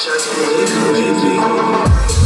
Just believe, baby.